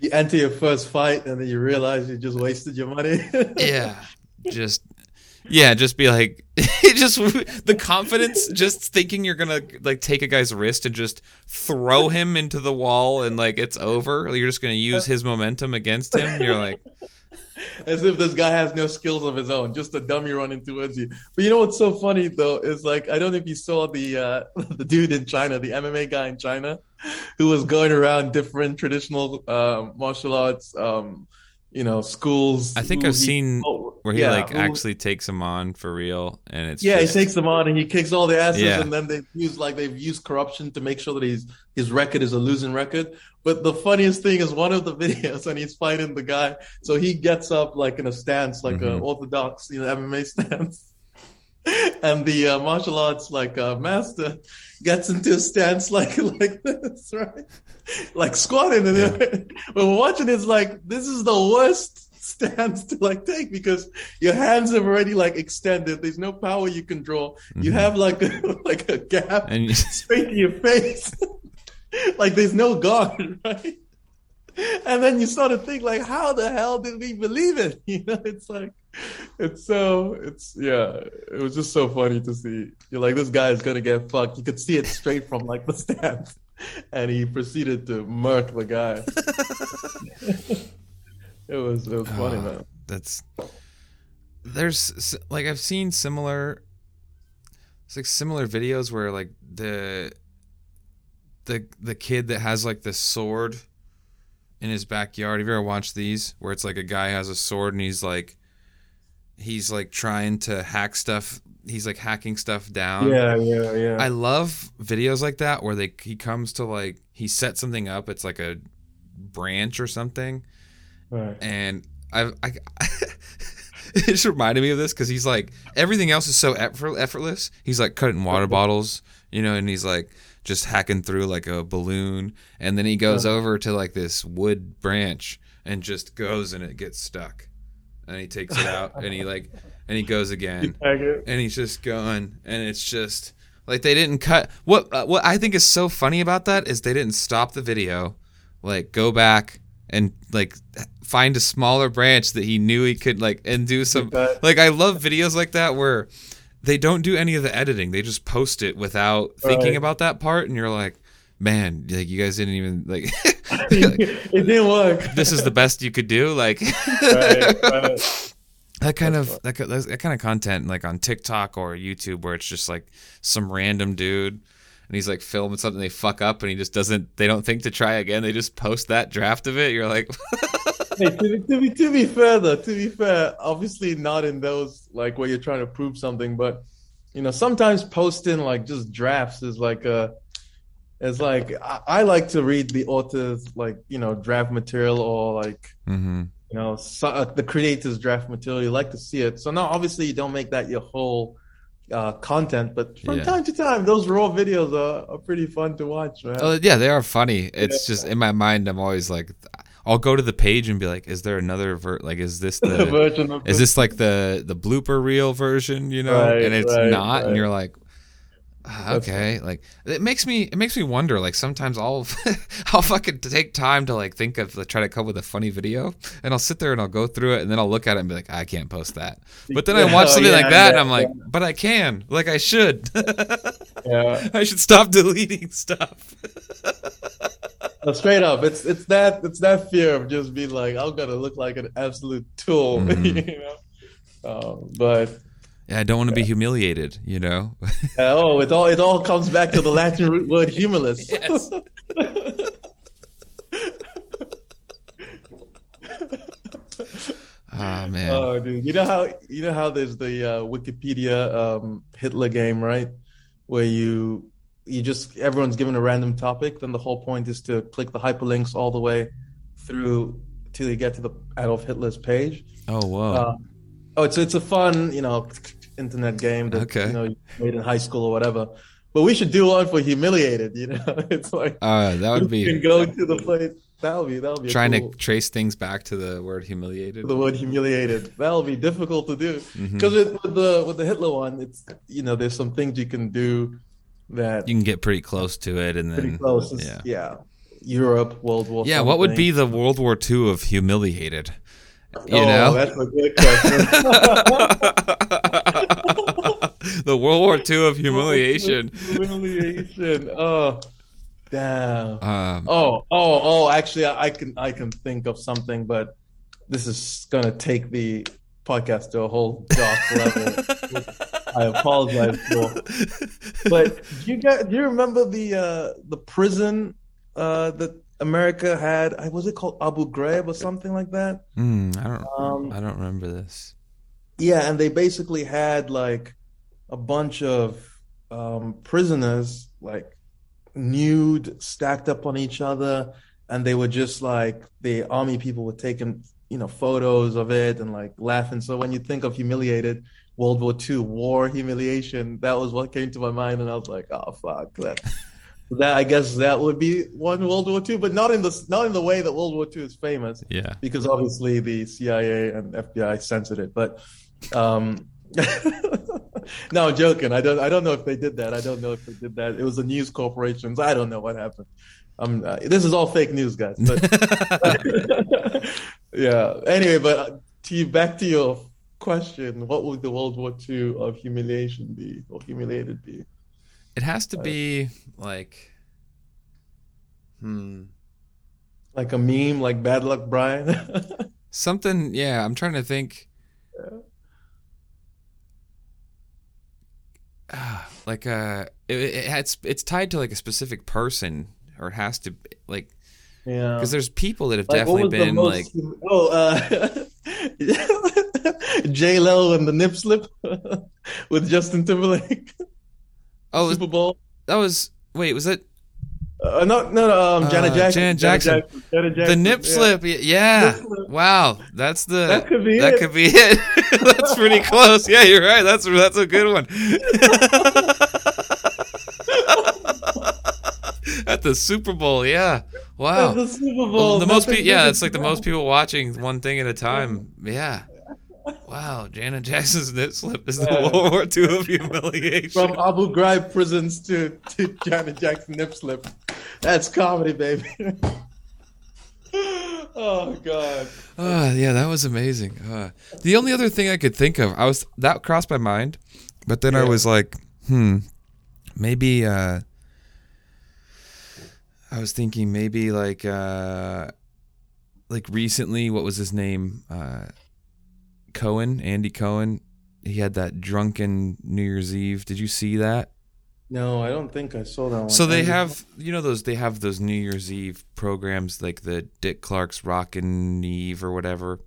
You enter your first fight and then you realize you just wasted your money. yeah, just yeah, just be like just the confidence, just thinking you're gonna like take a guy's wrist and just throw him into the wall and like it's over. You're just gonna use his momentum against him. You're like, As if this guy has no skills of his own, just a dummy running towards you. But you know what's so funny though is like I don't know if you saw the uh, the dude in China, the MMA guy in China, who was going around different traditional um, martial arts, um, you know, schools. I think I've he- seen oh, where he yeah, like who- actually takes him on for real, and it's Yeah, just, he takes them on and he kicks all the asses, Yeah. and then they use like they've used corruption to make sure that his his record is a losing record. But the funniest thing is one of the videos and he's fighting the guy, so he gets up like in a stance, like an Mhm. orthodox, you know, MMA stance, and the uh, martial arts like uh, master gets into a stance like like this, right? Like squatting, and then when we're watching, it's like this is the worst stance to like take because your hands have already like extended. There's no power you can draw. You Mhm. have like a like a gap and you- straight to your face. like there's no guard, right? And then you start to think like, how the hell did we believe it? You know, it's like, it's so, it's yeah, it was just so funny to see. You're like, this guy is gonna get fucked. You could see it straight from like the stance, and he proceeded to murk the guy. it was it was funny, Oh. man. that's there's like I've seen similar it's like similar videos where like the the the kid that has like the sword in his backyard. Have you ever watched these where it's like a guy has a sword and he's like he's like trying to hack stuff. He's like hacking stuff down. Yeah, yeah, yeah. I love videos like that where they he comes to like he sets something up. It's like a branch or something, right. and I, I it just reminded me of this because he's like everything else is so effort, effortless. He's like cutting water bottles, you know, and he's like just hacking through like a balloon, and then he goes over to like this wood branch and just goes and it gets stuck, and he takes it out and he like and he goes again. And he's just going and it's just like they didn't cut what uh, what I think is so funny about that is they didn't stop the video. Like go back and like find a smaller branch that he knew he could like and do some like I love videos like that where they don't do any of the editing they just post it without thinking Right. about that part and you're like man like you guys didn't even like it didn't work. this is the best you could do like right, right. that kind of that, that kind of content like on TikTok or YouTube where it's just like some random dude and he's like filming something they fuck up and he just doesn't they don't think to try again they just post that draft of it you're like hey, to, be, to be to be fair though, to be fair, obviously not in those like where you're trying to prove something, but you know, sometimes posting like just drafts is like a it's like I, I like to read the author's like you know draft material or like mm-hmm. you know so, uh, the creator's draft material. You like to see it. So now, obviously, you don't make that your whole uh, content, but from Yeah. time to time, those raw videos are, are pretty fun to watch, man. oh yeah they are funny it's just in my mind I'm always like I'll go to the page and be like is there another ver- like is this the the version of is this like the the blooper reel version you know Right, and it's right, not and you're like Ah, okay like it makes me it makes me wonder like sometimes i'll i'll fucking take time to like think of like, try to come up with a funny video and i'll sit there and i'll go through it and then i'll look at it and be like i can't post that but then i watch Oh, something like yeah, that and i'm like yeah. but i can like i should Yeah. i should stop deleting stuff No, straight up, it's it's that it's that fear of just being like, I'm gonna look like an absolute tool, Mhm. you know. Um, but yeah i don't want to be humiliated you know oh, it all it all comes back to the Latin root word humilis. Yes. ah man Oh, dude, you know how you know how there's the uh, Wikipedia um, Hitler game, right? Where you you just everyone's given a random topic, then the whole point is to click the hyperlinks all the way through till you get to the Adolf Hitler's page. oh whoa Uh, oh, it's it's a fun, you know, internet game that Okay. you know you made in high school or whatever. But we should do one for humiliated. You know, it's like uh that would you can be go to the place. That'll be that'll be trying cool, to trace things back to the word humiliated the word humiliated. That'll be difficult to do because with, with the with the Hitler one, it's you know there's some things you can do that you can get pretty close to it and pretty then close. Yeah yeah, Europe, World War. yeah what would be the world war ii of humiliated you oh, know that's a good question. the world war ii of humiliation humiliation. Oh, damn. um Oh, oh, oh! Actually, I, I can I can think of something, but this is gonna take the podcast to a whole dark level. I apologize for. But do you get? Do you remember the uh, the prison uh, that America had? Was it called Abu Ghraib or something like that? Hmm, i don't Um, i don't remember this yeah, and they basically had like a bunch of um, prisoners like nude, stacked up on each other, and they were just like the army people were taking you know photos of it and like laughing. So when you think of humiliated World War II war humiliation, that was what came to my mind, and I was like, oh fuck that. That I guess that would be one World War II, but not in the not in the way that World War II is famous yeah because obviously the CIA and FBI censored it. But um, no, I'm joking. I don't. I don't know if they did that. I don't know if they did that. It was the news corporations. I don't know what happened. Um, uh, this is all fake news, guys. But yeah. Anyway, but uh, to you, back to your question: What would the World War II of humiliation be, or humiliated be? it has to be like hmm Like a meme, like Bad Luck Brian. something yeah i'm trying to think Like uh it, it, it's it's tied to like a specific person or it has to like yeah. because there's people that have Like, definitely been most- like oh uh J Lo and the nip slip with Justin Timberlake oh Super Bowl that was wait was it uh, no no no um, Janet Uh, Jackson Janet Jackson. Janet Jackson. the nip yeah. slip yeah Nip slip. wow that's the that could be that it could be it that's pretty close yeah you're right that's that's a good one at the super bowl yeah wow At the Super Bowl the most people, yeah, it's like the most people watching one thing at a time. Yeah. Wow, Janet Jackson's nip slip is the Yeah. World War II of humiliation. from Abu Ghraib prisons to, to Janet Jackson nip slip. That's comedy, baby. oh God. Ah, yeah, that was amazing. Uh, the only other thing I could think of, I was that crossed my mind, but then I was like, hmm, maybe. Uh, I was thinking maybe like, uh, like recently, what was his name? Uh, Cohen, Andy Cohen. He had that drunken New Year's Eve. Did you see that? No, I don't think I saw that one. So they have, you know, those they have those New Year's Eve programs like the Dick Clark's Rockin' Eve or whatever.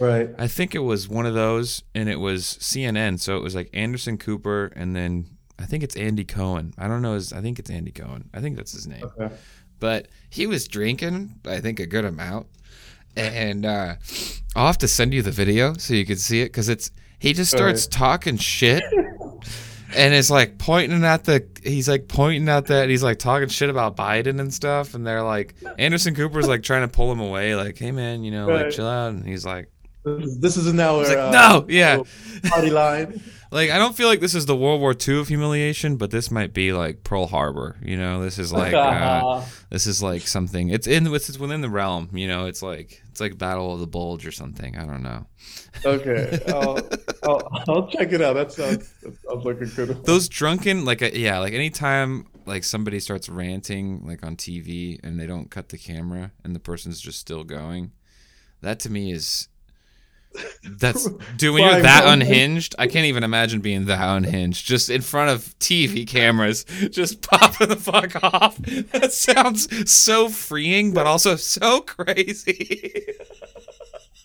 right. I think it was one of those, and it was CNN. So it was like Anderson Cooper, and then I think it's Andy Cohen. I don't know. His, I think it's Andy Cohen. I think that's his name. Okay. But he was drinking, I think, a good amount. And uh, I'll have to send you the video so you can see it because it's he just starts Alright. talking shit. And it's like pointing at the, he's like pointing at that. He's like talking shit about Biden and stuff. And they're like, Anderson Cooper's like trying to pull him away, like, hey man, you know, like chill out. And he's like, This is now It's our like, uh, no, yeah. party line. Like I don't feel like this is the World War II of humiliation, but this might be like Pearl Harbor. You know, this is like uh, this is like something. It's in it's within the realm. You know, it's like it's like Battle of the Bulge or something. I don't know. okay, I'll, I'll, I'll check it out. That sounds that sounds like a good. Those drunken like uh, yeah, like anytime like somebody starts ranting like on TV and they don't cut the camera and the person's just still going, that to me is that's dude when you're that unhinged? I can't even imagine being that unhinged. Just in front of tv cameras just popping the fuck off. That sounds so freeing but also so crazy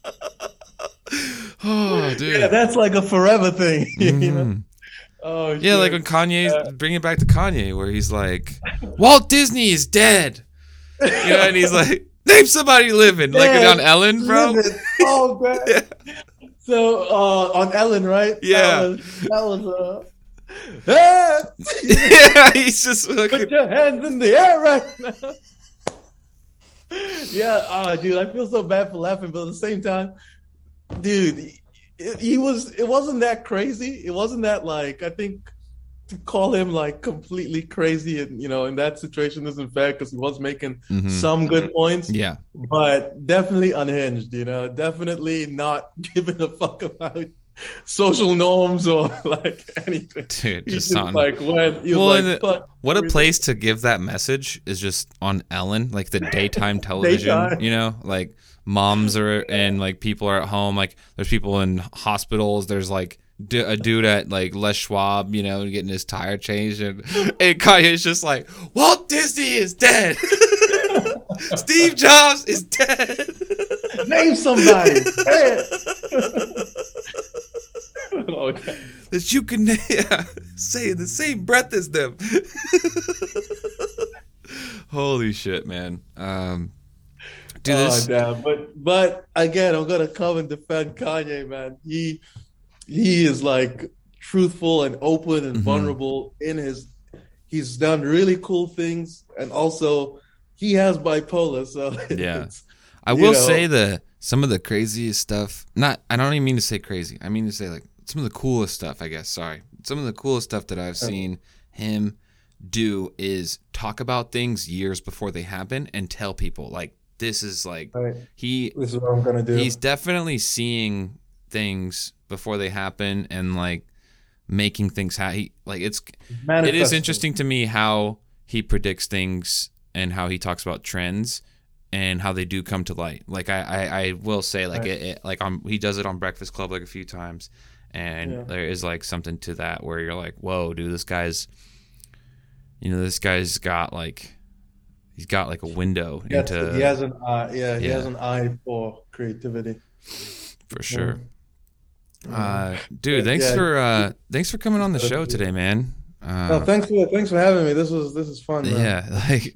oh dude Yeah, that's like a forever thing. you know? Mhm. Oh yeah like when shit. kanye bring it back to kanye where he's like walt disney is dead you know and he's like name somebody living like on ellen bro Listen, Oh man. So uh, on Ellen, right? Yeah. That was, that was uh, "Ah, yeah he's just put looking your hands in the air right now. yeah, uh, dude, I feel so bad for laughing, but at the same time, dude, it, he was. It wasn't that crazy. It wasn't that like I think to call him like completely crazy and you know in that situation isn't fair because he was making Mhm. some good points yeah but definitely unhinged, you know, definitely not giving a fuck about social norms or like anything. dude He just on like he Well, like, fuck What a place to give that message is just on Ellen, like the daytime television. Daytime. You know, like moms are and like people are at home. Like there's people in hospitals. There's like d- a dude at like Les Schwab, you know, getting his tire changed, and, and Kanye's just like Walt Disney is dead. Steve Jobs is dead. Name somebody. Hey. okay. that you can yeah, say in the same breath as them. Holy shit, man. Um, do Oh, damn. But but again, I'm gonna come and defend Kanye, man. He he is like truthful and open and Mhm. vulnerable in his. He's done really cool things, and also he has bipolar. So Yeah. I you will know. say the some of the craziest stuff. Not I don't even mean to say crazy. I mean to say like some of the coolest stuff. I guess. Sorry. Some of the coolest stuff that I've seen him do is talk about things years before they happen and tell people like this is like Right. he This is what I'm gonna do. he's definitely seeing things before they happen and like making things happen. Like it's it is interesting to me how he predicts things and how he talks about trends and how they do come to light. Like I, I, I will say like Right. it, it like on he does it on Breakfast Club like a few times, and Yeah. there is like something to that where you're like, whoa, dude, this guy's, you know, this guy's got like, he's got like a window He has, into he has an eye. Yeah, he Yeah. has an eye for creativity. for sure. Uh, dude, thanks yeah. for uh, thanks for coming on the show today, man. Uh, No, thanks for thanks for having me. This was this is fun. Man. Yeah, like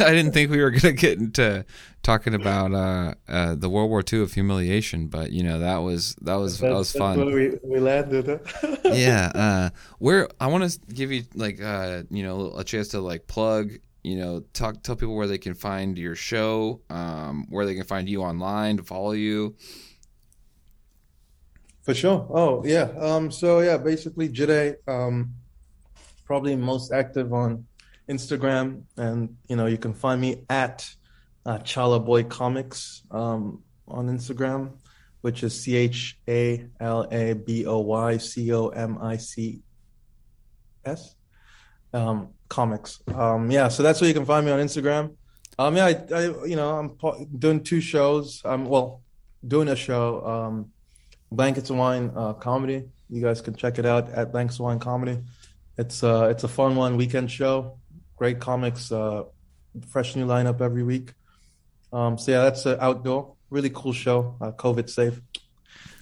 I didn't think we were gonna get into talking about uh, uh, the World War II of humiliation, but you know that was that was that That's- was that's fun. where we we landed. yeah, uh, where I want to give you like uh, you know a chance to like plug, you know, talk tell people where they can find your show, um, where they can find you online to follow you. For sure. Oh, yeah. Um, so yeah, basically Jide, um, probably most active on Instagram, and you know, you can find me at uh, Chala Boy Comics um, on Instagram, which is C H A L A B O Y C O M I C S um, comics. Um, yeah, so that's where you can find me on Instagram. Um, yeah, I, I you know, I'm doing two shows. I'm well, doing a show. Um, Blankets of Wine uh, comedy. You guys can check it out at Blankets of Wine Comedy. It's uh it's a fun one weekend show. Great comics, uh, fresh new lineup every week. Um, so yeah, that's uh, outdoor, really cool show. Uh, COVID safe.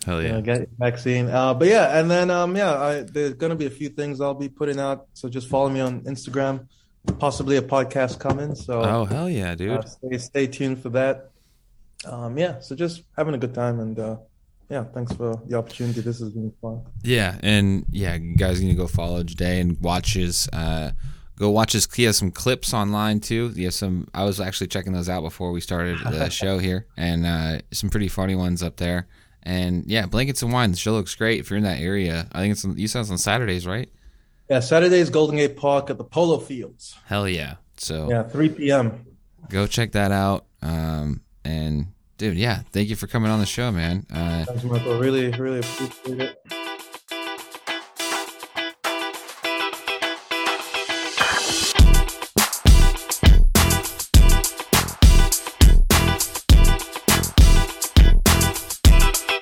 Hell You yeah! know, get vaccine. Uh, but yeah, and then um, yeah, I, there's gonna be a few things I'll be putting out. So just follow me on Instagram. Possibly a podcast coming. So Oh hell yeah, dude! uh, stay stay tuned for that. Um, yeah, so just having a good time and uh, yeah, thanks for the opportunity. This has been fun. Yeah, and yeah, you guys need to go follow Jide and watch his. Uh, go watch his. He has some clips online too. He has some. I was actually checking those out before we started the show here, and uh, some pretty funny ones up there. And yeah, blankets and wine. The show looks great. If you're in that area, I think it's you said it's on Saturdays, right? Yeah, Saturdays, Golden Gate Park at the Polo Fields. Hell yeah! So yeah, 3 p.m. Go check that out. Um, and dude, yeah, thank you for coming on the show, man. Uh, Thanks, Michael. Really, really appreciate it.